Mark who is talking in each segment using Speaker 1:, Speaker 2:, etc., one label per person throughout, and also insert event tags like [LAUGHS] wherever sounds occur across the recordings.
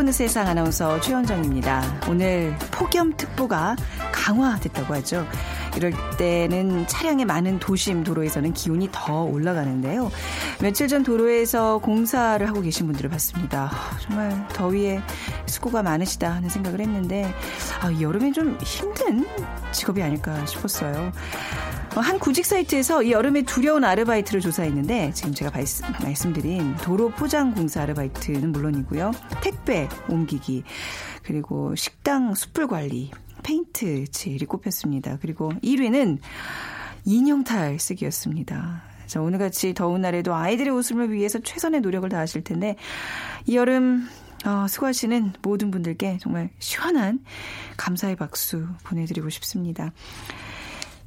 Speaker 1: 안녕하세요. 빅데이터로 보는 세상 아나운서 최현정입니다. 오늘 폭염특보가 강화됐다고 하죠. 이럴 때는 차량의 많은 도심 도로에서는 기온이 더 올라가는데요. 며칠 전 도로에서 공사를 하고 계신 분들을 봤습니다. 정말 더위에 수고가 많으시다 하는 생각을 했는데 아, 여름엔 좀 힘든 직업이 아닐까 싶었어요. 어, 한 구직 사이트에서 이 여름에 두려운 아르바이트를 조사했는데 지금 제가 말씀드린 도로 포장 공사 아르바이트는 물론이고요. 택배 옮기기 그리고 식당 숯불 관리 페인트 칠이 꼽혔습니다. 그리고 1위는 인형탈 쓰기였습니다. 자, 오늘같이 더운 날에도 아이들의 웃음을 위해서 최선의 노력을 다하실 텐데 이 여름 어, 수고하시는 모든 분들께 정말 시원한 감사의 박수 보내드리고 싶습니다.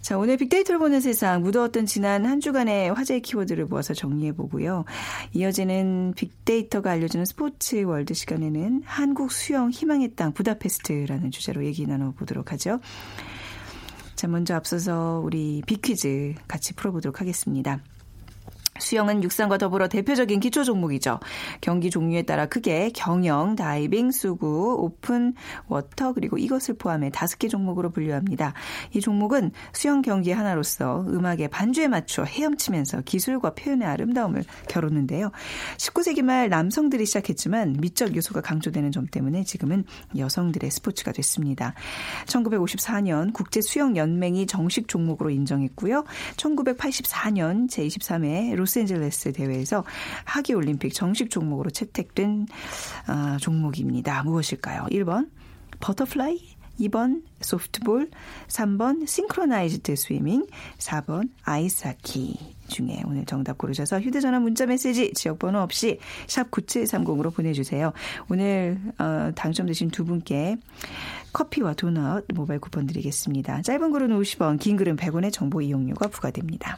Speaker 1: 자, 오늘 빅데이터를 보는 세상 무더웠던 지난 한 주간의 화제의 키워드를 모아서 정리해 보고요. 이어지는 빅데이터가 알려주는 스포츠 월드 시간에는 한국 수영 희망의 땅 부다페스트라는 주제로 얘기 나눠 보도록 하죠. 자, 먼저 앞서서 우리 빅퀴즈 같이 풀어보도록 하겠습니다. 수영은 육상과 더불어 대표적인 기초 종목이죠. 경기 종류에 따라 크게 경영, 다이빙, 수구, 오픈, 워터 그리고 이것을 포함해 다섯 개 종목으로 분류합니다. 이 종목은 수영 경기 하나로서 음악의 반주에 맞춰 헤엄치면서 기술과 표현의 아름다움을 겨루는데요. 19세기 말 남성들이 시작했지만 미적 요소가 강조되는 점 때문에 지금은 여성들의 스포츠가 됐습니다. 1954년 국제 수영 연맹이 정식 종목으로 인정했고요. 1984년 제23회 로스앤젤레스 대회에서 하계 올림픽 정식 종목으로 채택된 어, 종목입니다. 무엇일까요? 1번 버터플라이, 2번 소프트볼, 3번 싱크로나이즈드 스위밍, 4번 아이스하키 중에 오늘 정답 고르셔서 휴대전화 문자메시지 지역번호 없이 샵 9730으로 보내주세요. 오늘 어, 당첨되신 두 분께 커피와 도넛 모바일 쿠폰 드리겠습니다. 짧은 글은 50원, 긴 글은 100원의 정보 이용료가 부과됩니다.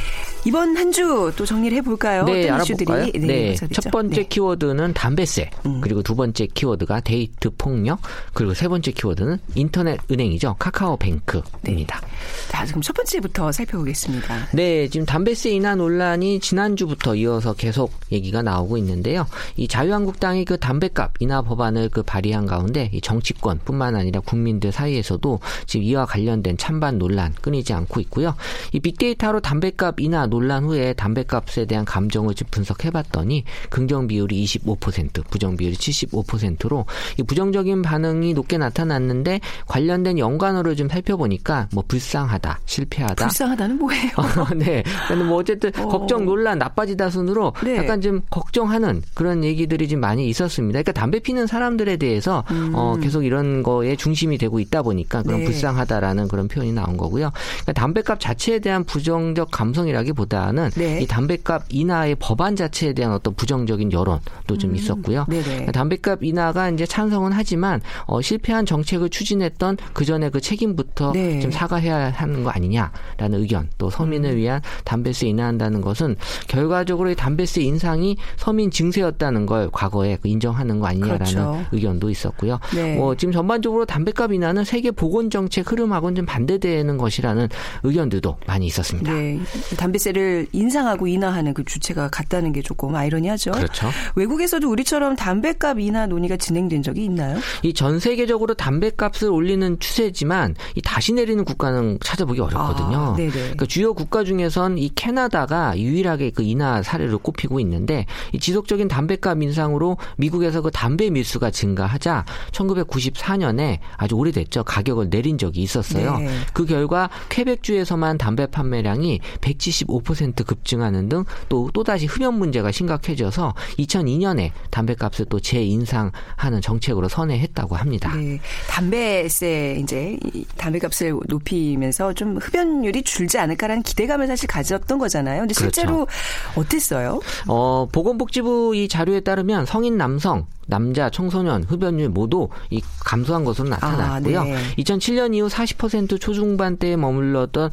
Speaker 1: 이번 한 주 또 정리를 해볼까요?
Speaker 2: 네, 알아볼까요? 이슈들이 네, 네. 첫 번째 네. 키워드는 담배세, 음. 그리고 두 번째 키워드가 데이트 폭력, 그리고 세 번째 키워드는 인터넷 은행이죠. 카카오뱅크입니다.
Speaker 1: 네. 자, 그럼 첫 번째부터 살펴보겠습니다.
Speaker 2: 네, 지금 담배세 인하 논란이 지난주부터 이어서 계속 얘기가 나오고 있는데요. 이 자유한국당이 그 담배값 인하 법안을 그 발의한 가운데 이 정치권뿐만 아니라 국민들 사이에서도 지금 이와 관련된 찬반 논란 끊이지 않고 있고요. 이 빅데이터로 담배값 인하 논란 후에 담배값에 대한 감정을 좀 분석해봤더니 긍정 비율이 25%, 부정 비율이 75%로 이 부정적인 반응이 높게 나타났는데 관련된 연관어를 좀 살펴보니까 뭐 불쌍하다, 실패하다.
Speaker 1: 불쌍하다는 뭐예요? [LAUGHS]
Speaker 2: 네. 근데 뭐 어쨌든 어. 걱정, 논란, 나빠지다 순으로 네. 약간 좀 걱정하는 그런 얘기들이 좀 많이 있었습니다. 그러니까 담배 피는 사람들에 대해서 음. 어, 계속 이런 거에 중심이 되고 있다 보니까 그런 네. 불쌍하다라는 그런 표현이 나온 거고요. 그러니까 담배값 자체에 대한 부정적 감성이라기 보다는 네. 이 담배값 인하의 법안 자체에 대한 어떤 부정적인 여론도 좀 음. 있었고요. 네네. 담배값 인하가 이제 찬성은 하지만 어, 실패한 정책을 추진했던 그 전에 그 책임부터 네. 좀 사과해야 하는 거 아니냐라는 의견. 또 서민을 음. 위한 담배세 인하한다는 것은 결과적으로 이 담배세 인상이 서민 증세였다는 걸 과거에 그 인정하는 거 아니냐라는 그렇죠. 의견도 있었고요. 네. 뭐 지금 전반적으로 담배값 인하는 세계 보건 정책 흐름하고는 좀 반대되는 것이라는 의견들도 많이 있었습니다. 네.
Speaker 1: 담배세 를 인상하고 인하하는 그 주체가 같다는 게 조금 아이러니하죠.
Speaker 2: 그렇죠.
Speaker 1: 외국에서도 우리처럼 담배값 인하 논의가 진행된 적이 있나요?
Speaker 2: 이 전 세계적으로 담배값을 올리는 추세지만 이 다시 내리는 국가는 찾아보기 어렵거든요. 아, 그러니까 주요 국가 중에선 이 캐나다가 유일하게 그 인하 사례로 꼽히고 있는데 이 지속적인 담배값 인상으로 미국에서 그 담배 밀수가 증가하자 1994년에 아주 오래됐죠. 가격을 내린 적이 있었어요. 네. 그 결과 퀘벡주에서만 담배 판매량이 175% 급증하는 등 또 또다시 흡연 문제가 심각해져서 2002년에 담배값을 또 재인상하는 정책으로 선회했다고 합니다. 네.
Speaker 1: 담배세 이제 담배값을 높이면서 좀 흡연율이 줄지 않을까라는 기대감을 사실 가졌던 거잖아요. 근데 실제로 그렇죠. 어땠어요?
Speaker 2: 어, 보건복지부 이 자료에 따르면 성인 남성 남자, 청소년 흡연율 모두 이 감소한 것으로 나타났고요. 아, 네. 2007년 이후 40% 초중반대에 머물렀던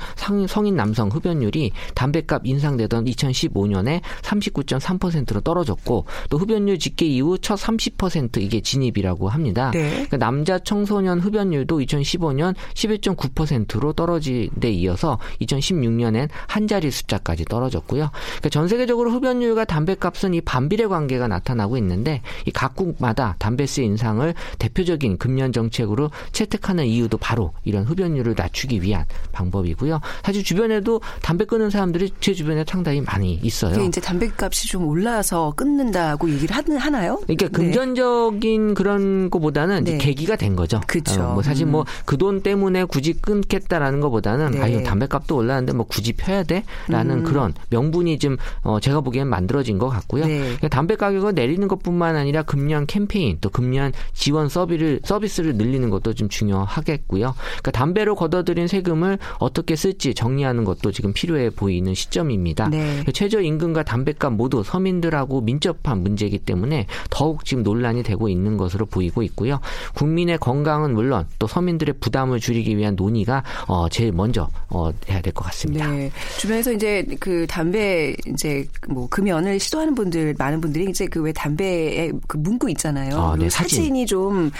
Speaker 2: 성인 남성 흡연율이 담배값 인상되던 2015년에 39.3%로 떨어졌고 또 흡연율 집계 이후 첫 30% 이게 진입이라고 합니다. 네. 그러니까 남자 청소년 흡연율도 2015년 11.9%로 떨어진 데 이어서 2016년엔 한 자리 숫자까지 떨어졌고요. 그러니까 전 세계적으로 흡연율과 담배값은 이 반비례 관계가 나타나고 있는데 이 각국 마다 담배세 인상을 대표적인 금연 정책으로 채택하는 이유도 바로 이런 흡연율을 낮추기 위한 방법이고요. 사실 주변에도 담배 끊는 사람들이 제 주변에 상당히 많이 있어요.
Speaker 1: 이제 담배값이 좀 올라서 끊는다고 얘기를 하 나요?
Speaker 2: 그러니까 네. 금전적인 그런 거보다는 네. 계기가 된 거죠.
Speaker 1: 그렇죠.
Speaker 2: 어, 뭐 사실 뭐그 돈 때문에 굳이 끊겠다라는 것보다는 네. 아유 담배값도 올랐는데 뭐 굳이 펴야 돼라는 음. 그런 명분이 좀 어, 제가 보기엔 만들어진 것 같고요. 네. 그러니까 담배 가격을 내리는 것뿐만 아니라 금년 캠페인 또 금년 지원 서비를 서비스를 늘리는 것도 좀 중요하겠고요. 그러니까 담배로 걷어들인 세금을 어떻게 쓸지 정리하는 것도 지금 필요해 보이는 시점입니다. 네. 그러니까 최저 임금과 담배값 모두 서민들하고 민첩한 문제이기 때문에 더욱 지금 논란이 되고 있는 것으로 보이고 있고요. 국민의 건강은 물론 또 서민들의 부담을 줄이기 위한 논의가 어, 제일 먼저 어, 해야 될 것 같습니다. 네.
Speaker 1: 주변에서 이제 그 담배 이제 뭐 금연을 시도하는 분들 많은 분들이 이제 그 왜 담배에 그 문구 있잖아요. 아, 네, 사진. 이 좀,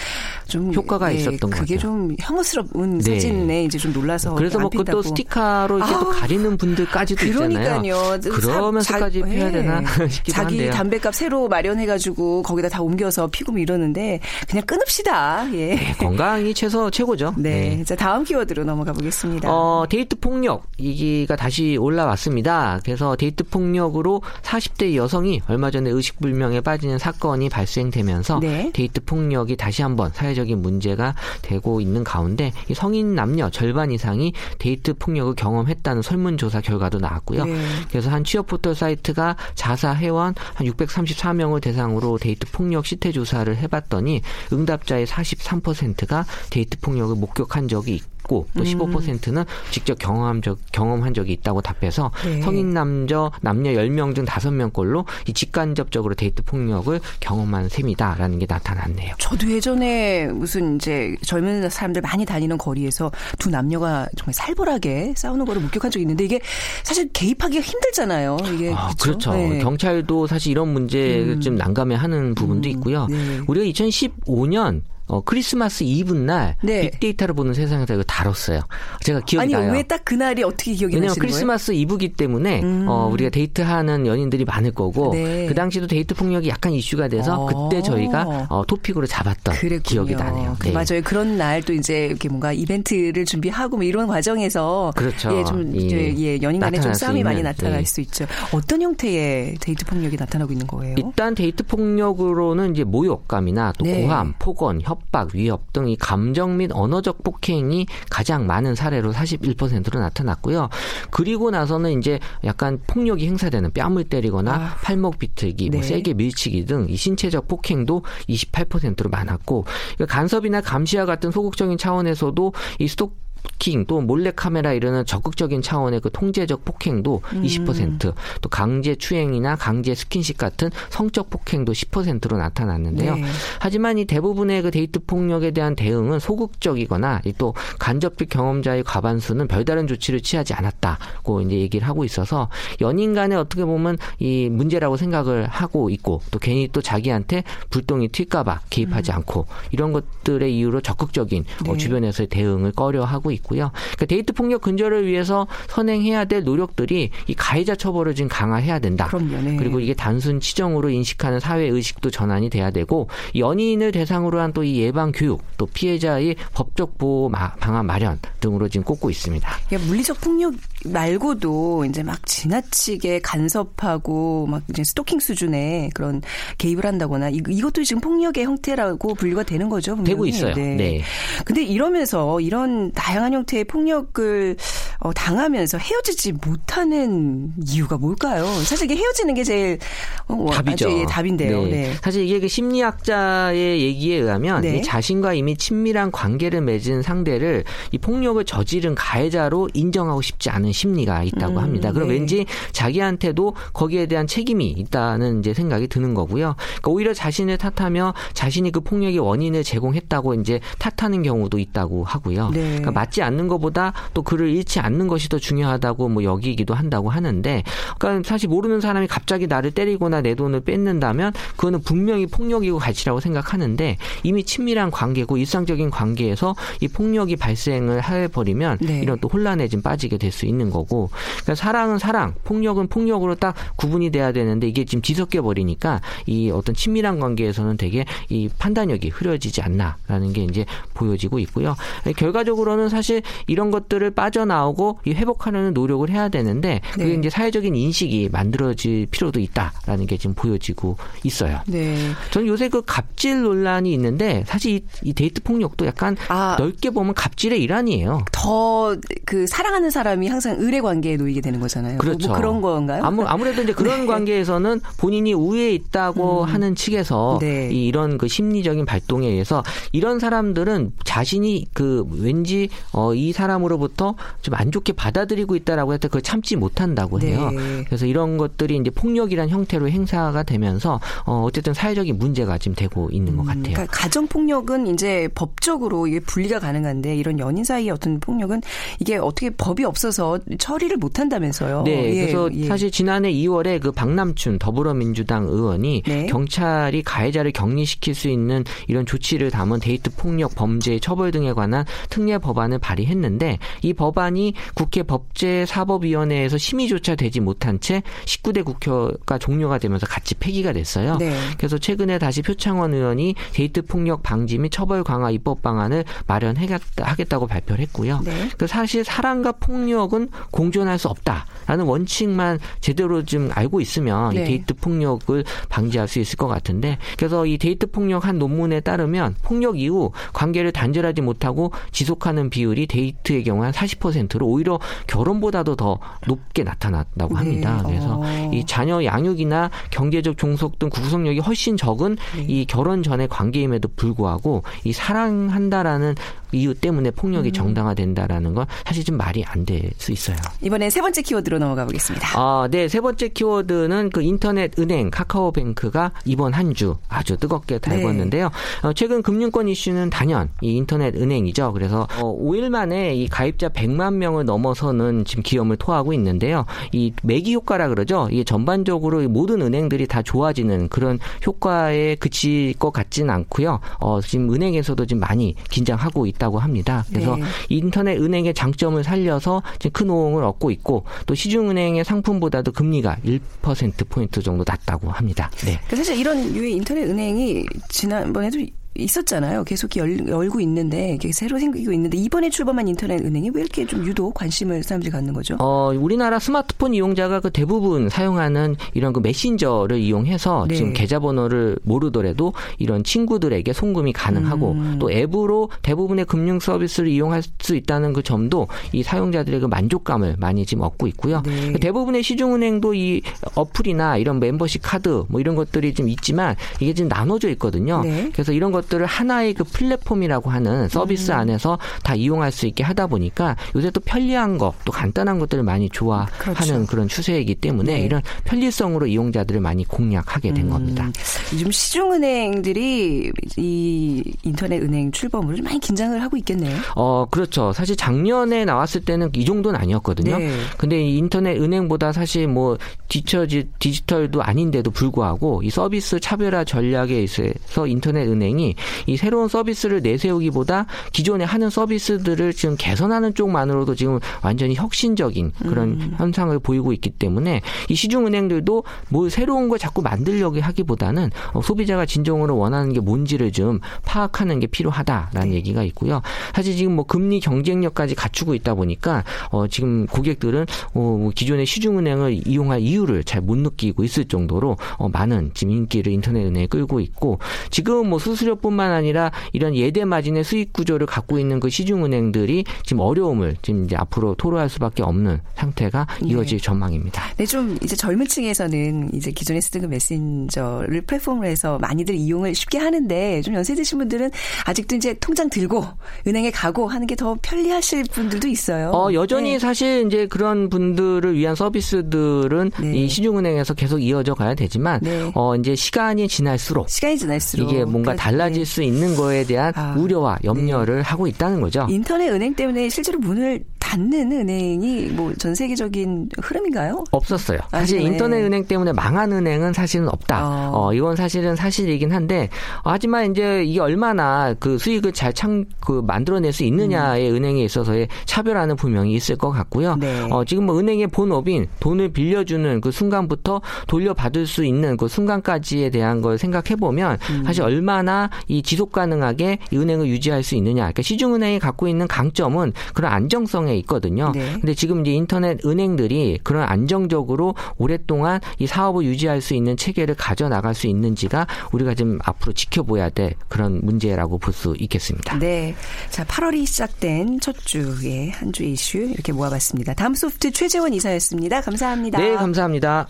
Speaker 1: 좀
Speaker 2: 효과가 예, 있었던 것
Speaker 1: 같아요. 그게 좀 혐오스러운 네. 사진에 이제 좀 놀라서
Speaker 2: 그래서 뭐 또 스티커로 이렇게 아, 또 가리는 분들까지도
Speaker 1: 그러니까요.
Speaker 2: 있잖아요. 그러면서까지 사, 펴야 예. 되나 [LAUGHS] 싶기도
Speaker 1: 자기
Speaker 2: 한데요.
Speaker 1: 담배값 새로 마련해가지고 거기다 다 옮겨서 피고 이러는데 그냥 끊읍시다. 예.
Speaker 2: 네, 건강이 최소 최고죠. [LAUGHS]
Speaker 1: 네. 네. 자 다음 키워드로 넘어가 보겠습니다.
Speaker 2: 어, 데이트 폭력 얘기가 다시 올라왔습니다. 그래서 데이트 폭력으로 40대 여성이 얼마 전에 의식불명에 빠지는 사건이 발생 되면서 네. 데이트 폭력이 다시 한번 사회적인 문제가 되고 있는 가운데 성인 남녀 절반 이상이 데이트 폭력을 경험했다는 설문조사 결과도 나왔고요. 네. 그래서 한 취업 포털 사이트가 자사 회원 한 634명을 대상으로 데이트 폭력 실태 조사를 해봤더니 응답자의 43%가 데이트 폭력을 목격한 적이 있고 있고 또 15%는 음. 직접 경험한 적 경험한 적이 있다고 답해서 네. 성인 남녀 남녀 10명 중 5명꼴로 이 직간접적으로 데이트 폭력을 경험한 셈이다라는 게 나타났네요.
Speaker 1: 저도 예전에 무슨 이제 젊은 사람들 많이 다니는 거리에서 두 남녀가 정말 살벌하게 싸우는 거를 목격한 적이 있는데 이게 사실 개입하기가 힘들잖아요. 이게
Speaker 2: 아, 그렇죠. 네. 경찰도 사실 이런 문제 음. 좀 난감해하는 부분도 음. 있고요. 네. 우리가 2015년 어, 크리스마스 이브 날 네. 빅데이터를 보는 세상에서 이거 다뤘어요. 제가 기억이
Speaker 1: 아니,
Speaker 2: 나요.
Speaker 1: 아니 왜 딱 그날이 어떻게 기억이 나시는
Speaker 2: 왜냐면 크리스마스
Speaker 1: 거예요?
Speaker 2: 이브기 때문에 음. 어, 우리가 데이트하는 연인들이 많을 거고 네. 그 당시도 데이트 폭력이 약간 이슈가 돼서 어. 그때 저희가 어, 토픽으로 잡았던 그랬군요. 기억이 나네요.
Speaker 1: 네. 맞아요. 그런 날 또 이제 이렇게 뭔가 이벤트를 준비하고 뭐 이런 과정에서
Speaker 2: 그렇죠.
Speaker 1: 예, 좀 예, 예 연인 간에 좀 싸움이 많이 나타날 네. 수 있죠. 어떤 형태의 데이트 폭력이 나타나고 있는 거예요?
Speaker 2: 일단 데이트 폭력으로는 이제 모욕감이나 또 네. 고함, 폭언, 협박, 위협 등 등이 감정 및 언어적 폭행이 가장 많은 사례로 41%로 나타났고요. 그리고 나서는 이제 약간 폭력이 행사되는 뺨을 때리거나 아. 팔목 비틀기, 뭐 네. 세게 밀치기 등 이 신체적 폭행도 28%로 많았고 그러니까 간섭이나 감시와 같은 소극적인 차원에서도 이 스토 스토킹 또 몰래 카메라 이러는 적극적인 차원의 그 통제적 폭행도 음. 20%또 강제 추행이나 강제 스킨십 같은 성적 폭행도 10%로 나타났는데요. 네. 하지만 이 대부분의 그 데이트 폭력에 대한 대응은 소극적이거나 또 간접적 경험자의 과반수는 별다른 조치를 취하지 않았다고 이제 얘기를 하고 있어서 연인 간에 어떻게 보면 이 문제라고 생각을 하고 있고 또 괜히 또 자기한테 불똥이 튈까봐 개입하지 음. 않고 이런 것들의 이유로 적극적인 어, 네. 어, 주변에서의 대응을 꺼려하고 있고 있고요. 그러니까 데이트 폭력 근절을 위해서 선행해야 될 노력들이 이 가해자 처벌을 좀 강화해야 된다.
Speaker 1: 그럼요, 네.
Speaker 2: 그리고 이게 단순 치정으로 인식하는 사회 의식도 전환이 돼야 되고 연인을 대상으로 한 또 이 예방 교육, 또 피해자의 법적 보호 방안 마련 등으로 지금 꼽고 있습니다.
Speaker 1: 물리적 폭력 말고도 이제 막 지나치게 간섭하고 막 이제 스토킹 수준의 그런 개입을 한다거나 이, 것도 지금 폭력의 형태라고 분류가 되는 거죠. 분명히.
Speaker 2: 되고 있어요. 네. 네.
Speaker 1: 근데 이러면서 이런 다양한 형태의 폭력을 어, 당하면서 헤어지지 못하는 이유가 뭘까요? 사실 이게 헤어지는 게 제일
Speaker 2: 어, 답이죠.
Speaker 1: 예, 답인데요. 네. 네.
Speaker 2: 사실 이게 그 심리학자의 얘기에 의하면 네. 이 자신과 이미 친밀한 관계를 맺은 상대를 이 폭력을 저지른 가해자로 인정하고 싶지 않은 심리가 있다고 음, 합니다. 그럼 네. 왠지 자기한테도 거기에 대한 책임이 있다는 이제 생각이 드는 거고요. 그러니까 오히려 자신을 탓하며 자신이 그 폭력의 원인을 제공했다고 이제 탓하는 경우도 있다고 하고요. 네. 그러니까 맞지 않는 것보다 또 그를 잃지 않는 것이 더 중요하다고 뭐 여기기도 한다고 하는데, 그러니까 사실 모르는 사람이 갑자기 나를 때리거나 내 돈을 뺏는다면 그거는 분명히 폭력이고 가치라고 생각하는데 이미 친밀한 관계고 일상적인 관계에서 이 폭력이 발생을 해버리면 네. 이런 또 혼란에 좀 빠지게 될 수 있는 거고, 그러니까 사랑은 사랑, 폭력은 폭력으로 딱 구분이 돼야 되는데 이게 지금 뒤섞여 버리니까 이 어떤 친밀한 관계에서는 되게 이 판단력이 흐려지지 않나라는 게 이제 보여지고 있고요. 결과적으로는 사실 이런 것들을 빠져나오고 회복하려는 노력을 해야 되는데 그게 네. 이제 사회적인 인식이 만들어질 필요도 있다라는 게 지금 보여지고 있어요. 네. 저는 요새 그 갑질 논란이 있는데 사실 이, 이 데이트 폭력도 약간 아, 넓게 보면 갑질의 일환이에요.
Speaker 1: 더 그 사랑하는 사람이 항상 의뢰 관계에 놓이게 되는 거잖아요. 뭐 그렇죠. 뭐 그런 건가요?
Speaker 2: 아무, 아무래도 이제 그런 네. 관계에서는 본인이 우위에 있다고 음. 하는 측에서 네. 이, 이런 그 심리적인 발동에 의해서 이런 사람들은 자신이 그 왠지 어, 이 사람으로부터 좀 안 좋게 받아들이고 있다라고 해서 그걸 참지 못한다고 해요. 네. 그래서 이런 것들이 이제 폭력이란 형태로 행사가 되면서 어, 어쨌든 사회적인 문제가 지금 되고 있는 것 음, 같아요. 그러니까
Speaker 1: 가정 폭력은 이제 법적으로 이게 분리가 가능한데 이런 연인 사이의 어떤 폭력은 이게 어떻게 법이 없어서 처리를 못 한다면서요.
Speaker 2: 네. 예, 그래서 예. 사실 지난해 2월에 그 박남춘 더불어민주당 의원이 네. 경찰이 가해자를 격리시킬 수 있는 이런 조치를 담은 데이트 폭력 범죄 처벌 등에 관한 특례 법안을 발의했는데 이 법안이 국회 법제사법위원회에서 심의조차 되지 못한 채 19대 국회가 종료가 되면서 같이 폐기가 됐어요. 네. 그래서 최근에 다시 표창원 의원이 데이트 폭력 방지 및 처벌 강화 입법 방안을 마련하겠다고 발표를 했고요. 네. 그 사실 사랑과 폭력은 공존할 수 없다 라는 원칙만 제대로 좀 알고 있으면 네. 이 데이트 폭력을 방지할 수 있을 것 같은데 그래서 이 데이트 폭력 한 논문에 따르면 폭력 이후 관계를 단절하지 못하고 지속하는 비율이 데이트의 경우 한 40%로 오히려 결혼보다도 더 높게 나타났다고 네. 합니다. 네. 그래서 어. 이 자녀 양육이나 경제적 종속 등 구속력이 훨씬 적은 네. 이 결혼 전의 관계임에도 불구하고 이 사랑한다라는 이유 때문에 폭력이 음. 정당화된다라는 건 사실 좀 말이 안 될 수 있어요.
Speaker 1: 이번엔 세 번째 키워드로 넘어가 보겠습니다.
Speaker 2: 아, 네. 세 번째 키워드는 그 인터넷 은행 카카오뱅크가 이번 한 주 아주 뜨겁게 달궜는데요. 네. 어, 최근 금융권 이슈는 단연 이 인터넷 은행이죠. 그래서 어, 5일 만에 이 가입자 100만 명을 넘어서는 지금 기염을 토하고 있는데요. 이 매기 효과라 그러죠. 이게 전반적으로 모든 은행들이 다 좋아지는 그런 효과에 그칠 것 같지는 않고요. 어, 지금 은행에서도 지금 많이 긴장하고 있. 있다고 합니다. 그래서 네. 인터넷 은행의 장점을 살려서 지금 큰 호응을 얻고 있고 또 시 중은행의 상품보다도 금리가 1% 포인트 정도 낮다고 합니다. 네.
Speaker 1: 사실 이런 유의 인터넷 은행이 지난번에도 있었잖아요. 계속 열, 열고 있는데 새로 생기고 있는데 이번에 출범한 인터넷 은행이 왜 이렇게 좀 유독 관심을 사람들이 갖는 거죠?
Speaker 2: 어, 우리나라 스마트폰 이용자가 그 대부분 사용하는 이런 그 메신저를 이용해서 네. 지금 계좌번호를 모르더라도 이런 친구들에게 송금이 가능하고 음. 또 앱으로 대부분의 금융 서비스를 이용할 수 있다는 그 점도 이 사용자들의 그 만족감을 많이 지금 얻고 있고요. 네. 그 대부분의 시중은행도 이 어플이나 이런 멤버십 카드 뭐 이런 것들이 좀 있지만 이게 지금 나눠져 있거든요. 네. 그래서 이런 것 것들을 하나의 그 플랫폼이라고 하는 서비스 음. 안에서 다 이용할 수 있게 하다 보니까 요새 또 편리한 거, 또 간단한 것들을 많이 좋아하는 그렇죠. 그런 추세이기 때문에 네. 이런 편리성으로 이용자들을 많이 공략하게 된 음. 겁니다.
Speaker 1: 요즘 시중은행들이 이 인터넷 은행 출범을 많이 긴장을 하고 있겠네요.
Speaker 2: 어, 그렇죠. 사실 작년에 나왔을 때는 이 정도는 아니었거든요. 네. 근데 인터넷 은행보다 사실 뭐 뒤처지 디지털도 아닌데도 불구하고 이 서비스 차별화 전략에 있어서 인터넷 은행이 이 새로운 서비스를 내세우기보다 기존에 하는 서비스들을 지금 개선하는 쪽만으로도 지금 완전히 혁신적인 그런 음. 현상을 보이고 있기 때문에 이 시중은행들도 뭐 새로운 걸 자꾸 만들려고 하기보다는 어, 소비자가 진정으로 원하는 게 뭔지를 좀 파악하는 게 필요하다라는 네. 얘기가 있고요. 사실 지금 뭐 금리 경쟁력까지 갖추고 있다 보니까 어 지금 고객들은 어뭐 기존의 시중은행을 이용할 이유를 잘 못 느끼고 있을 정도로 어 많은 지금 인기를 인터넷 은행에 끌고 있고 지금 뭐 수수료 기업뿐만 아니라 이런 예대 마진의 수익 구조를 갖고 있는 그 시중은행들이 지금 어려움을 지금 이제 앞으로 토로할 수밖에 없는 상태가 네. 이어질 전망입니다.
Speaker 1: 네, 좀 이제 젊은 층에서는 이제 기존에 쓰던 그 메신저를 플랫폼으로 해서 많이들 이용을 쉽게 하는데 좀 연세 드신 분들은 아직도 이제 통장 들고 은행에 가고 하는 게 더 편리하실 분들도 있어요.
Speaker 2: 어, 여전히 네. 사실 이제 그런 분들을 위한 서비스들은 네. 이 시중은행에서 계속 이어져 가야 되지만 네. 어, 이제 시간이 지날수록
Speaker 1: 시간이 지날수록
Speaker 2: 이게 뭔가 달라 질 수 있는 거에 대한 아, 우려와 염려를 네. 하고 있다는 거죠.
Speaker 1: 인터넷 은행 때문에 실제로 문을 닿는 은행이 뭐 전 세계적인 흐름인가요?
Speaker 2: 없었어요. 사실 아, 인터넷 은행 때문에 망한 은행은 사실은 없다. 어. 어, 이건 사실은 사실이긴 한데 하지만 이제 이게 얼마나 그 수익을 잘참그 만들어낼 수 있느냐의 음. 은행에 있어서의 차별화는 분명히 있을 것 같고요. 네. 어, 지금 뭐 은행의 본업인 돈을 빌려주는 그 순간부터 돌려받을 수 있는 그 순간까지에 대한 걸 생각해 보면 음. 사실 얼마나 이 지속 가능하게 이 은행을 유지할 수 있느냐. 그러니까 시중은행이 갖고 있는 강점은 그런 안정성 에 있거든요. 네. 근데 지금 이제 인터넷 은행들이 그런 안정적으로 오랫동안 이 사업을 유지할 수 있는 체계를 가져 나갈 수 있는지가 우리가 좀 앞으로 지켜봐야 될 그런 문제라고 볼 수 있겠습니다.
Speaker 1: 네. 자, 8월이 시작된 첫 주의 한 주 이슈 이렇게 모아봤습니다. 다음 소프트 최재원 이사였습니다. 감사합니다.
Speaker 2: 네, 감사합니다.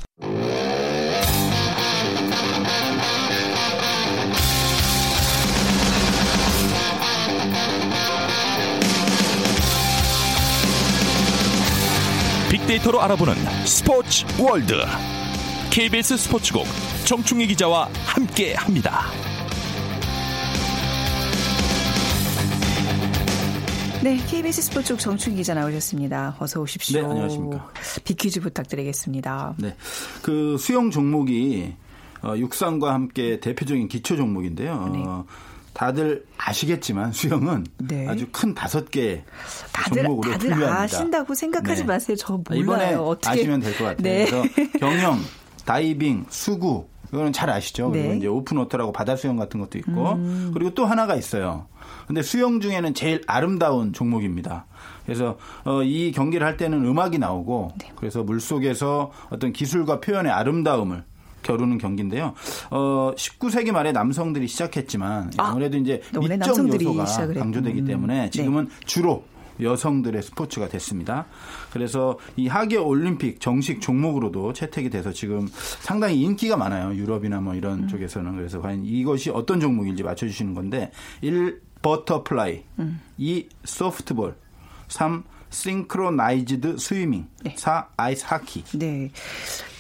Speaker 3: 빅데이터로 알아보는 스포츠 월드 KBS 스포츠국 정충희 기자와 함께합니다.
Speaker 1: 네, KBS 스포츠국 정충희 기자 나오셨습니다. 어서 오십시오.
Speaker 4: 네, 안녕하십니까.
Speaker 1: 비퀴즈 부탁드리겠습니다.
Speaker 4: 네, 그 수영 종목이 어, 육상과 함께 대표적인 기초 종목인데요. 네. 어, 다들 아시겠지만 수영은 네. 아주 큰 다섯 개 다들, 종목으로
Speaker 1: 다들
Speaker 4: 분류합니다.
Speaker 1: 아신다고 생각하지 네. 마세요. 저 몰라요.
Speaker 4: 이번에
Speaker 1: 어떻게
Speaker 4: 아시면 될 것 같아요. 네. 그래서 [LAUGHS] 경영, 다이빙, 수구 이거는 잘 아시죠. 그리고 네. 이제 open water라고 바다 수영 같은 것도 있고 음. 그리고 또 하나가 있어요. 근데 수영 중에는 제일 아름다운 종목입니다. 그래서 어, 이 경기를 할 때는 음악이 나오고 네. 그래서 물 속에서 어떤 기술과 표현의 아름다움을 겨루는 경기인데요. 어, 19세기 말에 남성들이 시작했지만 아, 아무래도 이제 미적 요소가 강조되기 음. 때문에 네. 지금은 네. 주로 여성들의 스포츠가 됐습니다. 그래서 이 하계 올림픽 정식 종목으로도 채택이 돼서 지금 상당히 인기가 많아요. 유럽이나 뭐 이런 음. 쪽에서는. 그래서 과연 이것이 어떤 종목인지 맞춰주시는 건데 1. 버터플라이 음. 2. 소프트볼 3. 싱크로나이즈드 스위밍 네. 4. 아이스 하키
Speaker 1: 네.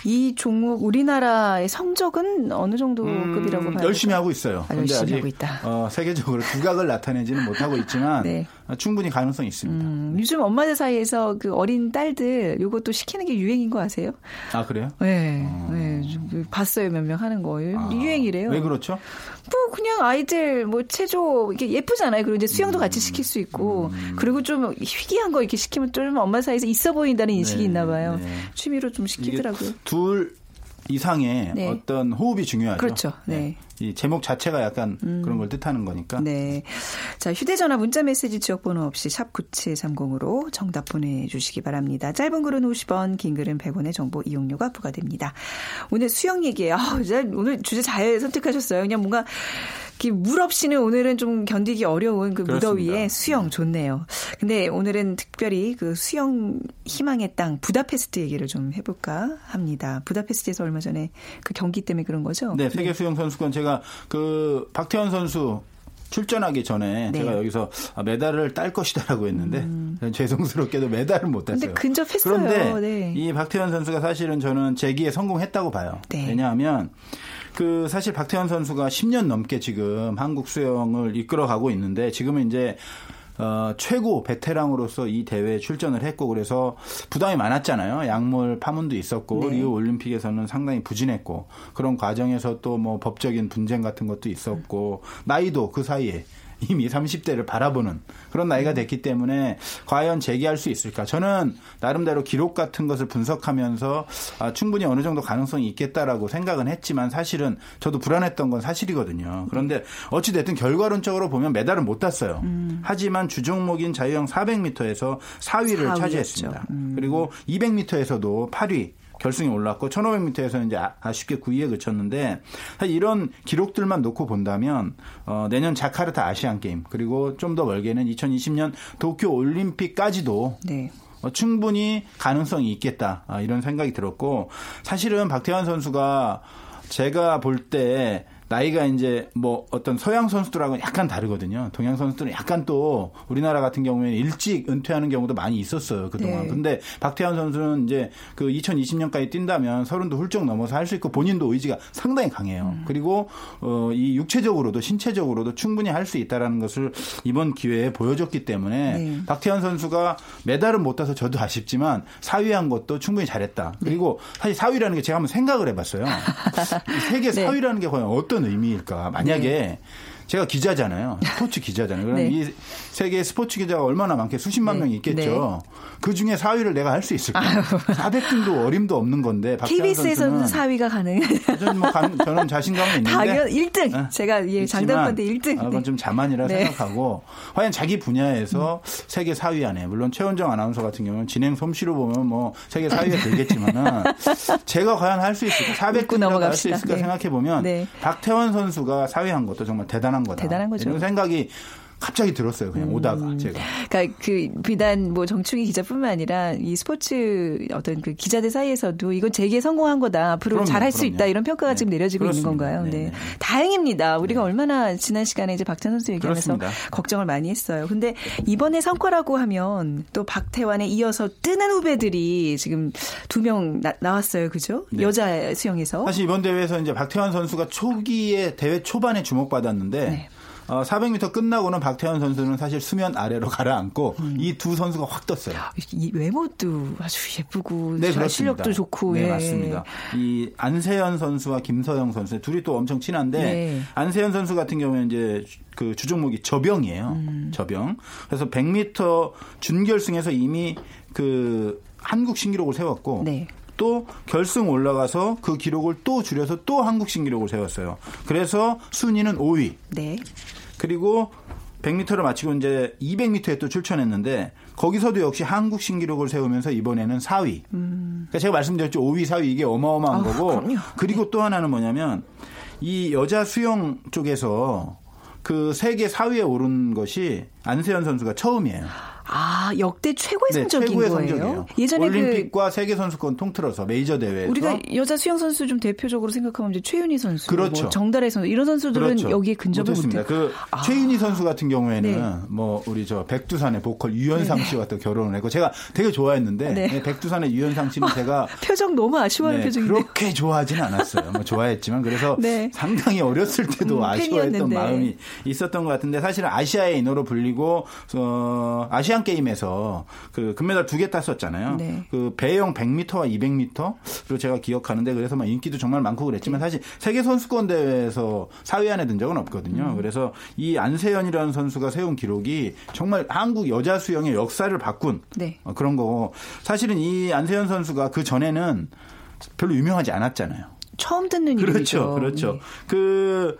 Speaker 1: 이 종목 우리나라의 성적은 어느 정도 음, 급이라고 봐요?
Speaker 4: 열심히 하고 있어요.
Speaker 1: 아, 열심히 아직 하고 있다.
Speaker 4: 어, 세계적으로 두각을 나타내지는 못하고 있지만 [LAUGHS] 네. 충분히 가능성이 있습니다. 음,
Speaker 1: 요즘 엄마들 사이에서 그 어린 딸들 요것도 시키는 게 유행인 거 아세요?
Speaker 4: 아 그래요?
Speaker 1: 네, 어. 네 봤어요 몇 명 하는 거 아, 유행이래요.
Speaker 4: 왜 그렇죠?
Speaker 1: 뭐 그냥 아이들 뭐 체조 이게 예쁘잖아요. 그리고 이제 수영도 음, 같이 시킬 수 있고 음. 그리고 좀 희귀한 거 이렇게 시키면 좀 엄마 사이에서 있어 보인다는 인식이 네, 있나 봐요. 네. 취미로 좀 시키더라고요.
Speaker 4: 둘 이상의 네. 어떤 호흡이 중요하죠.
Speaker 1: 그렇죠. 네. 네.
Speaker 4: 이 제목 자체가 약간 음. 그런 걸 뜻하는 거니까.
Speaker 1: 네. 자, 휴대전화 문자 메시지 지역 번호 없이 샵 9730으로 정답 보내주시기 바랍니다. 짧은 글은 50원, 긴 글은 100원의 정보 이용료가 부과됩니다. 오늘 수영 얘기예요. 아, 오늘 주제 잘 선택하셨어요. 그냥 뭔가 물 없이는 오늘은 좀 견디기 어려운 그 그렇습니다. 무더위에 수영 좋네요. 근데 오늘은 특별히 그 수영 희망의 땅 부다페스트 얘기를 좀 해볼까 합니다. 부다페스트에서 얼마 전에 그 경기 때문에 그런 거죠?
Speaker 4: 네, 세계 네. 수영 선수권 제가 그 박태원 선수 출전하기 전에 네. 제가 여기서 메달을 딸 것이다라고 했는데 음. 죄송스럽게도 메달을 못 땄어요.
Speaker 1: 근데 근접했어요.
Speaker 4: 그런데 네. 이 박태환 선수가 사실은 저는 재기에 성공했다고 봐요. 네. 왜냐하면 그 사실 박태환 선수가 10년 넘게 지금 한국 수영을 이끌어가고 있는데 지금은 이제 어, 최고 베테랑으로서 이 대회에 출전을 했고 그래서 부담이 많았잖아요. 약물 파문도 있었고 네. 리우 올림픽에서는 상당히 부진했고 그런 과정에서 또 뭐 법적인 분쟁 같은 것도 있었고 나이도 그 사이에 이미 30대를 바라보는 그런 나이가 됐기 때문에 과연 재기할 수 있을까? 저는 나름대로 기록 같은 것을 분석하면서 아, 충분히 어느 정도 가능성이 있겠다라고 생각은 했지만 사실은 저도 불안했던 건 사실이거든요. 그런데 어찌 됐든 결과론적으로 보면 메달은 못 땄어요. 음. 하지만 주종목인 자유형 400m에서 4위를 4위였죠. 차지했습니다. 음. 그리고 200m에서도 8위 결승에 올랐고 1500m에서 이제 아, 아쉽게 9위에 그쳤는데 이런 기록들만 놓고 본다면 어, 내년 자카르타 아시안 게임 그리고 좀 더 멀게는 2020년 도쿄 올림픽까지도 네. 어, 충분히 가능성이 있겠다 아, 이런 생각이 들었고 사실은 박태환 선수가 제가 볼때 나이가 이제 뭐 어떤 서양 선수들하고는 약간 다르거든요. 동양 선수들은 약간 또 우리나라 같은 경우에는 일찍 은퇴하는 경우도 많이 있었어요. 그동안. 네. 근데 박태환 선수는 이제 그 2020년까지 뛴다면 서른도 훌쩍 넘어서 할 수 있고 본인도 의지가 상당히 강해요. 음. 그리고 어, 이 육체적으로도 신체적으로도 충분히 할 수 있다라는 것을 이번 기회에 보여줬기 때문에 네. 박태환 선수가 메달은 못 따서 저도 아쉽지만 4위한 것도 충분히 잘했다. 네. 그리고 사실 4위라는 게 제가 한번 생각을 해봤어요. [LAUGHS] 세계 4위라는 게 과연 어떤 어떤 의미일까? 만약에 네. 제가 기자잖아요. 스포츠 기자잖아요. 그럼 네. 이 세계 스포츠 기자가 얼마나 많게 수십만 네. 명이 있겠죠. 네. 그 중에 4위를 내가 할 수 있을까? 400등도 어림도 없는 건데.
Speaker 1: KBS에서는 4위가 가능해요.
Speaker 4: 저는, 뭐 저는 자신감은 있는데.
Speaker 1: 당연 1등. 어? 제가 예, 장담컨대 1등.
Speaker 4: 아, 그건 좀 자만이라 네. 생각하고 과연 자기 분야에서 음. 세계 4위 안에 물론 최원정 아나운서 같은 경우는 진행 솜씨로 보면 뭐 세계 4위에 들겠지만은 [LAUGHS] 제가 과연 할 수 있을까? 400등이라도 할수 있을까 네. 생각해 보면 네. 박태원 선수가 4위한 것도 정말 대단한 거다.
Speaker 1: 대단한 거죠.
Speaker 4: 이런 생각이 갑자기 들었어요. 그냥 음. 오다가 제가.
Speaker 1: 그러니까 그 비단 뭐 정충희 기자뿐만 아니라 이 스포츠 어떤 그 기자들 사이에서도 이건 재기에 성공한 거다. 앞으로 잘할수 있다 이런 평가가 네. 지금 내려지고 그렇습니다. 있는 건가요? 네. 네. 네. 다행입니다. 우리가 네. 얼마나 지난 시간에 이제 박찬 선수 얘기하면서 그렇습니다. 걱정을 많이 했어요. 근데 이번에 성과라고 하면 또 박태환에 이어서 뜨는 후배들이 지금 두 명 나왔어요. 그죠? 네. 여자 수영에서.
Speaker 4: 사실 이번 대회에서 이제 박태환 선수가 초기에 대회 초반에 주목받았는데 어, 400m 끝나고는 박태환 선수는 사실 수면 아래로 [LAUGHS] 가라앉고 음. 이두 선수가 확 떴어요.
Speaker 1: 이 외모도 아주 예쁘고 네, 실력도 좋고
Speaker 4: 네, 예. 맞습니다. 이 안세현 선수와 김서영 선수 둘이 또 엄청 친한데 네. 안세현 선수 같은 경우는 이제 그 주종목이 저병이에요. 음. 저병. 그래서 100m 준결승에서 이미 그 한국 신기록을 세웠고 네. 또 결승 올라가서 그 기록을 또 줄여서 또 한국 신기록을 세웠어요. 그래서 순위는 5위. 네. 그리고 100m를 마치고 이제 200m에 또 출전했는데 거기서도 역시 한국 신기록을 세우면서 이번에는 4위. 음. 그러니까 제가 말씀드렸죠. 5위, 4위 이게 어마어마한 아, 거고. 그럼요. 그리고 네. 또 하나는 뭐냐면 이 여자 수영 쪽에서 그 세계 4위에 오른 것이 안세현 선수가 처음이에요.
Speaker 1: 아 역대 최고의 네, 성적인
Speaker 4: 최고의
Speaker 1: 거예요.
Speaker 4: 성적이에요. 예전에 그 올림픽과 그 세계 선수권 통틀어서 메이저 대회에서
Speaker 1: 우리가 여자 수영 선수 좀 대표적으로 생각하면 이제 최윤희 선수, 그렇죠. 뭐 정달의 선수 이런 선수들은 그렇죠. 여기에 근접을 못했습니다.
Speaker 4: 그 아. 최윤희 선수 같은 경우에는 네. 뭐 우리 저 백두산의 보컬 유현상 네. 씨와 또 결혼을 했고 제가 되게 좋아했는데 네. 네 백두산의 유현상 씨는 제가
Speaker 1: 표정 너무 아쉬워하는 네, 표정인데
Speaker 4: 그렇게 좋아하진 않았어요. 뭐 좋아했지만 그래서 네. 상당히 어렸을 때도 음, 아쉬워했던 마음이 있었던 것 같은데 사실은 아시아의 인어로 불리고 어, 아시안 게임에서 그 금메달 두 개 땄었잖아요. 네. 그 배영 100m와 200m로 제가 기억하는데 그래서 막 인기도 정말 많고 그랬지만 네. 사실 세계 선수권 대회에서 4위 안에 든 적은 없거든요. 음. 그래서 이 안세현이라는 선수가 세운 기록이 정말 한국 여자 수영의 역사를 바꾼 네. 어, 그런 거고 사실은 이 안세현 선수가 그 전에는 별로 유명하지 않았잖아요.
Speaker 1: 처음 듣는
Speaker 4: 그렇죠,
Speaker 1: 이름이죠.
Speaker 4: 그렇죠. 네. 그,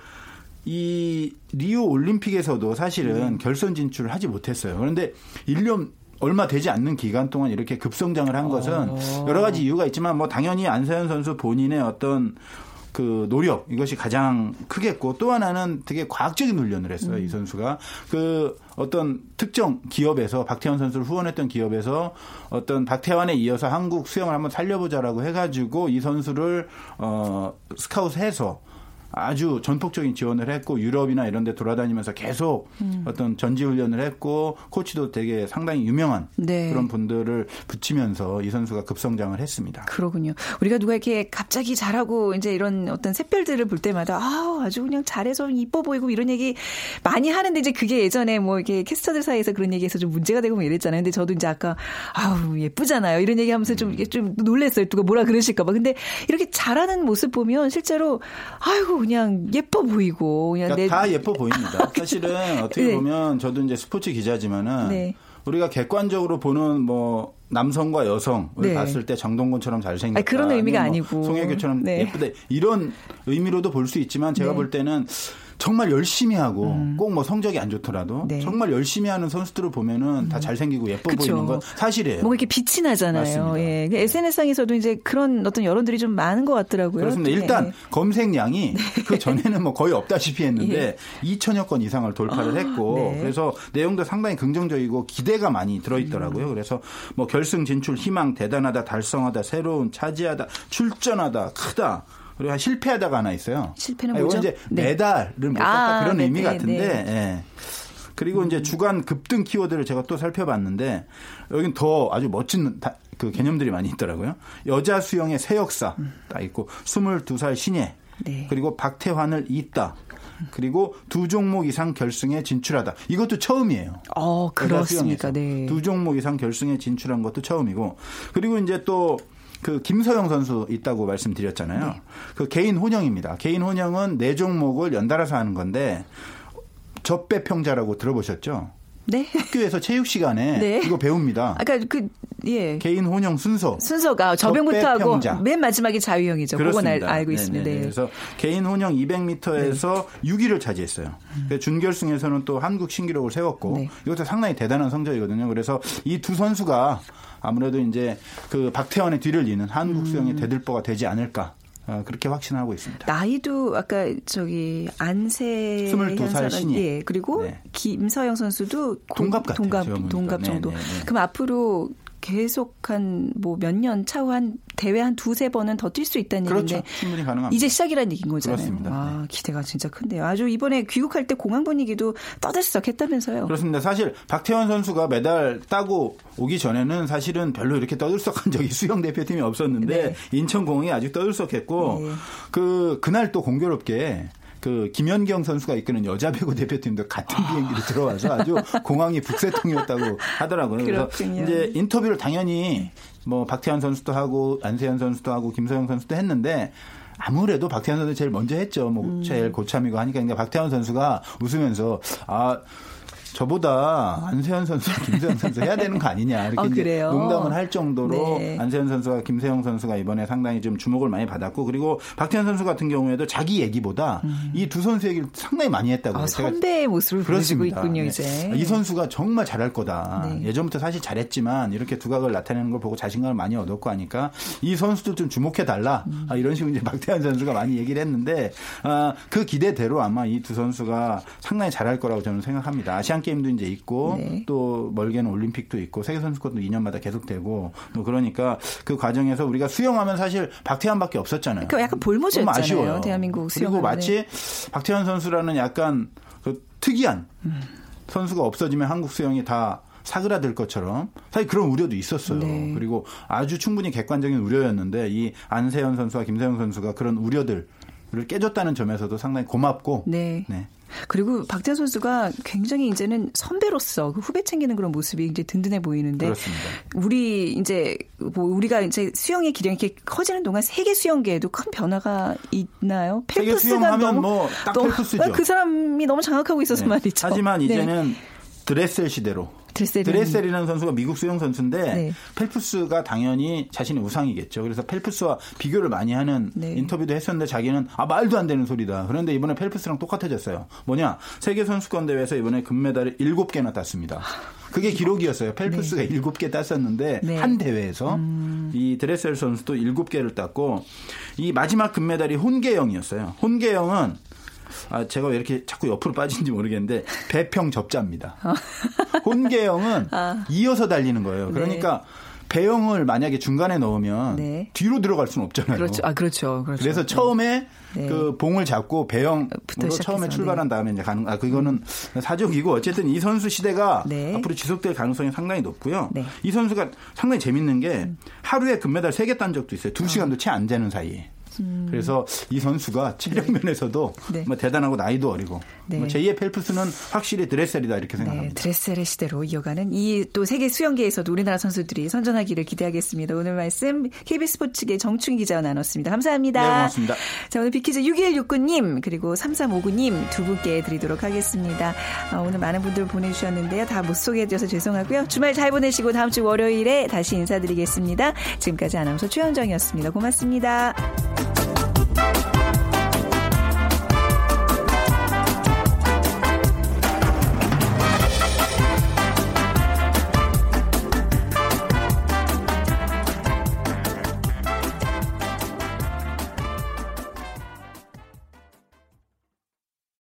Speaker 4: 이 리우 올림픽에서도 사실은 네. 결선 진출을 하지 못했어요. 그런데 1년 얼마 되지 않는 기간 동안 이렇게 급성장을 한 것은 어. 여러 가지 이유가 있지만 뭐 당연히 안세현 선수 본인의 어떤 그 노력 이것이 가장 크겠고 또 하나는 되게 과학적인 훈련을 했어요 음. 이 선수가 그 어떤 특정 기업에서 박태환 선수를 후원했던 기업에서 어떤 박태환에 이어서 한국 수영을 한번 살려보자라고 해가지고 이 선수를 어 스카웃해서 아주 전폭적인 지원을 했고 유럽이나 이런 데 돌아다니면서 계속 음. 어떤 전지 훈련을 했고 코치도 되게 상당히 유명한 네. 그런 분들을 붙이면서 이 선수가 급성장을 했습니다.
Speaker 1: 그러군요. 우리가 누가 이렇게 갑자기 잘하고 이제 이런 어떤 샛별들을 볼 때마다 아, 아주 그냥 잘해서 이뻐 보이고 이런 얘기 많이 하는데 이제 그게 예전에 뭐 이렇게 캐스터들 사이에서 그런 얘기해서 좀 문제가 되고 뭐 이랬잖아요. 근데 저도 이제 아까 아우 예쁘잖아요. 이런 얘기 하면서 좀, 좀 놀랬어요. 누가 뭐라 그러실까 봐. 근데 이렇게 잘하는 모습 보면 실제로 아이고 그냥 예뻐 보이고
Speaker 4: 그냥 그러니까 내... 다 예뻐 보입니다. [LAUGHS] 사실은 어떻게 네. 보면 저도 이제 스포츠 기자지만은 네. 우리가 객관적으로 보는 뭐 남성과 여성 을 네. 봤을 때 정동건처럼 잘생겼다. 아니,
Speaker 1: 그런 의미가 뭐 아니고
Speaker 4: 송혜교처럼 네. 예쁘다. 이런 의미로도 볼 수 있지만 제가 네. 볼 때는 정말 열심히 하고 음. 꼭뭐 성적이 안 좋더라도 네. 정말 열심히 하는 선수들을 보면은 음. 다 잘생기고 예뻐 그쵸. 보이는 건 사실이에요.
Speaker 1: 뭐 이렇게 빛이 나잖아요. 예. SNS상에서도 이제 그런 어떤 여론들이 좀 많은 것 같더라고요.
Speaker 4: 그렇습니다. 일단 네. 검색량이 네. 그 전에는 뭐 거의 없다시피 했는데 예. 2천여 건 이상을 돌파를 아, 했고 네. 그래서 내용도 상당히 긍정적이고 기대가 많이 들어있더라고요. 음. 그래서 뭐 결승 진출 희망 대단하다 달성하다 새로운 차지하다 출전하다 크다 그리고 실패하다가 하나 있어요.
Speaker 1: 실패는 뭐죠?
Speaker 4: 이제 네. 메달을 못 땄다 아, 그런 네, 의미 네, 같은데. 네. 예. 그리고 음. 이제 주간 급등 키워드를 제가 또 살펴봤는데 여긴 더 아주 멋진 다, 그 개념들이 많이 있더라고요. 여자 수영의 새 역사 음. 딱 있고 22살 신예 네. 그리고 박태환을 잇다. 그리고 두 종목 이상 결승에 진출하다. 이것도 처음이에요.
Speaker 1: 어, 그렇습니까? 네.
Speaker 4: 두 종목 이상 결승에 진출한 것도 처음이고. 그리고 이제 또 그 김서영 선수 있다고 말씀드렸잖아요. 네. 그 개인 혼영입니다. 개인 혼영은 네 종목을 연달아서 하는 건데 접배 평자라고 들어보셨죠?
Speaker 1: 네.
Speaker 4: 학교에서 체육 시간에 네. 이거 배웁니다.
Speaker 1: 아까 그 예.
Speaker 4: 개인 혼영 순서.
Speaker 1: 순서가 저병부터 하고 맨 마지막이 자유형이죠. 그건 알, 고 있습니다. 네.
Speaker 4: 그래서 개인 혼영 200m에서 네. 6위를 차지했어요. 음. 준결승에서는 또 한국 신기록을 세웠고 네. 이것도 상당히 대단한 성적이거든요. 그래서 이 두 선수가 아무래도 이제 그 박태환의 뒤를 이는 한국 수영의 음. 대들보가 되지 않을까 어, 그렇게 확신하고 있습니다.
Speaker 1: 나이도 아까 저기 안세
Speaker 4: 22살 신이 예,
Speaker 1: 그리고 네. 김서영 선수도
Speaker 4: 동갑 같아요.
Speaker 1: 동갑 동갑 정도. 네, 네, 네. 그럼 앞으로 계속 한 뭐 몇 년 차후 한 대회 한 두세 번은 더 뛸 수 있다는
Speaker 4: 그렇죠.
Speaker 1: 얘기인데
Speaker 4: 충분히 가능합니다.
Speaker 1: 이제 시작이라는 얘기인 거잖아요.
Speaker 4: 그렇습니다.
Speaker 1: 아, 기대가 진짜 큰데요. 아주 이번에 귀국할 때 공항 분위기도 떠들썩했다면서요.
Speaker 4: 그렇습니다. 사실 박태환 선수가 메달 따고 오기 전에는 사실은 별로 이렇게 떠들썩한 적이 [LAUGHS] 수영 대표팀이 없었는데 네. 인천 공항이 아주 떠들썩했고 네. 그 그날 또 공교롭게 그 김연경 선수가 이끄는 여자 배구 대표팀도 같은 비행기로 들어와서 아주 공항이 북새통이었다고 하더라고요. 그래서 이제 인터뷰를 당연히 뭐 박태환 선수도 하고 안세현 선수도 하고 김서영 선수도 했는데 아무래도 박태환 선수 제일 먼저 했죠. 뭐 음. 제일 고참이고 하니까 그러니까 박태환 선수가 웃으면서 아 저보다 안세현 선수, 김세영 선수 해야 되는 거 아니냐 이렇게 어, 농담을 할 정도로 네. 안세현 선수와 김세영 선수가 이번에 상당히 좀 주목을 많이 받았고 그리고 박태환 선수 같은 경우에도 자기 얘기보다 음. 이두 선수 얘기를 상당히 많이 했다고 요 아,
Speaker 1: 선배의 모습을 보여주고 있군요 이제
Speaker 4: 네. 이 선수가 정말 잘할 거다. 네. 예전부터 사실 잘했지만 이렇게 두각을 나타내는 걸 보고 자신감을 많이 얻었고 하니까 이 선수도 좀 주목해 달라 음. 아, 이런 식으로 이제 박태환 선수가 많이 얘기를 했는데 아, 그 기대대로 아마 이 두 선수가 상당히 잘할 거라고 저는 생각합니다. 아시안 게임도 이제 있고 네. 또 멀게는 올림픽도 있고 세계 선수권도 2년마다 계속되고 뭐 그러니까 그 과정에서 우리가 수영하면 사실 박태환밖에 없었잖아요.
Speaker 1: 그 약간 볼모즈였잖아요. 아쉬워요. 대한민국 수영.
Speaker 4: 그리고 마치 박태환 선수라는 약간 그 특이한 음. 선수가 없어지면 한국 수영이 다 사그라들 것처럼 사실 그런 우려도 있었어요. 네. 그리고 아주 충분히 객관적인 우려였는데 이 안세현 선수와 김세영 선수가 그런 우려들을 깨졌다는 점에서도 상당히 고맙고
Speaker 1: 네. 네. 그리고 박재 선수가 굉장히 이제는 선배로서 그 후배 챙기는 그런 모습이 이제 든든해 보이는데
Speaker 4: 그렇습니다.
Speaker 1: 우리 이제 뭐 우리가 이제 수영의 기량이 이렇게 커지는 동안 세계 수영계에도 큰 변화가 있나요?
Speaker 4: 펠프스가 너무 뭐딱 펠프스죠.
Speaker 1: 그 사람이 너무 장악하고 있어서 네. 말이죠.
Speaker 4: 하지만 네. 이제는 네. 드레셀 시대로 드레셀. 이라는 선수가 미국 수영 선수인데 네. 펠프스가 당연히 자신의 우상이겠죠. 그래서 펠프스와 비교를 많이 하는 네. 인터뷰도 했었는데 자기는 아 말도 안 되는 소리다. 그런데 이번에 펠프스랑 똑같아졌어요. 뭐냐? 세계 선수권 대회에서 이번에 금메달을 7개나 땄습니다. 그게 기록이었어요. 펠프스가 네. 7개 땄었는데 네. 한 대회에서 음. 이 드레셀 선수도 7개를 땄고 이 마지막 금메달이 혼계영이었어요. 혼계영은 아, 제가 왜 이렇게 자꾸 옆으로 빠진지 모르겠는데 [LAUGHS] 배평 접자입니다. 어. 혼계형은 아. 이어서 달리는 거예요. 네. 그러니까 네. 배영을 만약에 중간에 넣으면 네. 뒤로 들어갈 수는 없잖아요.
Speaker 1: 그렇죠. 아, 그렇죠. 그렇죠.
Speaker 4: 그래서 처음에 네. 그 봉을 잡고 배영으로 처음에 출발한 네. 다음에 이제 가는 아 그거는 사족이고 어쨌든 이 선수 시대가 네. 앞으로 지속될 가능성이 상당히 높고요. 네. 이 선수가 상당히 재밌는 게 음. 하루에 금메달 3개 딴 적도 있어요. 2시간도 어. 채안 되는 사이에. 음. 그래서 이 선수가 체력 네. 면에서도 네. 뭐 대단하고 나이도 어리고 네. 뭐 제2의 펠프스는 확실히 드레셀이다 이렇게 네, 생각합니다.
Speaker 1: 드레셀의 시대로 이어가는 이 또 세계 수영계에서도 우리나라 선수들이 선전하기를 기대하겠습니다. 오늘 말씀 KBS 스포츠계 정충희 기자와 나눴습니다. 감사합니다.
Speaker 4: 네, 고맙습니다.
Speaker 1: 자, 오늘 비키즈 6169님 그리고 3359님 두 분께 드리도록 하겠습니다. 어, 오늘 많은 분들 보내주셨는데요. 다 못 소개해드려서 죄송하고요. 주말 잘 보내시고 다음 주 월요일에 다시 인사드리겠습니다. 지금까지 아나운서 최현정이었습니다. 고맙습니다.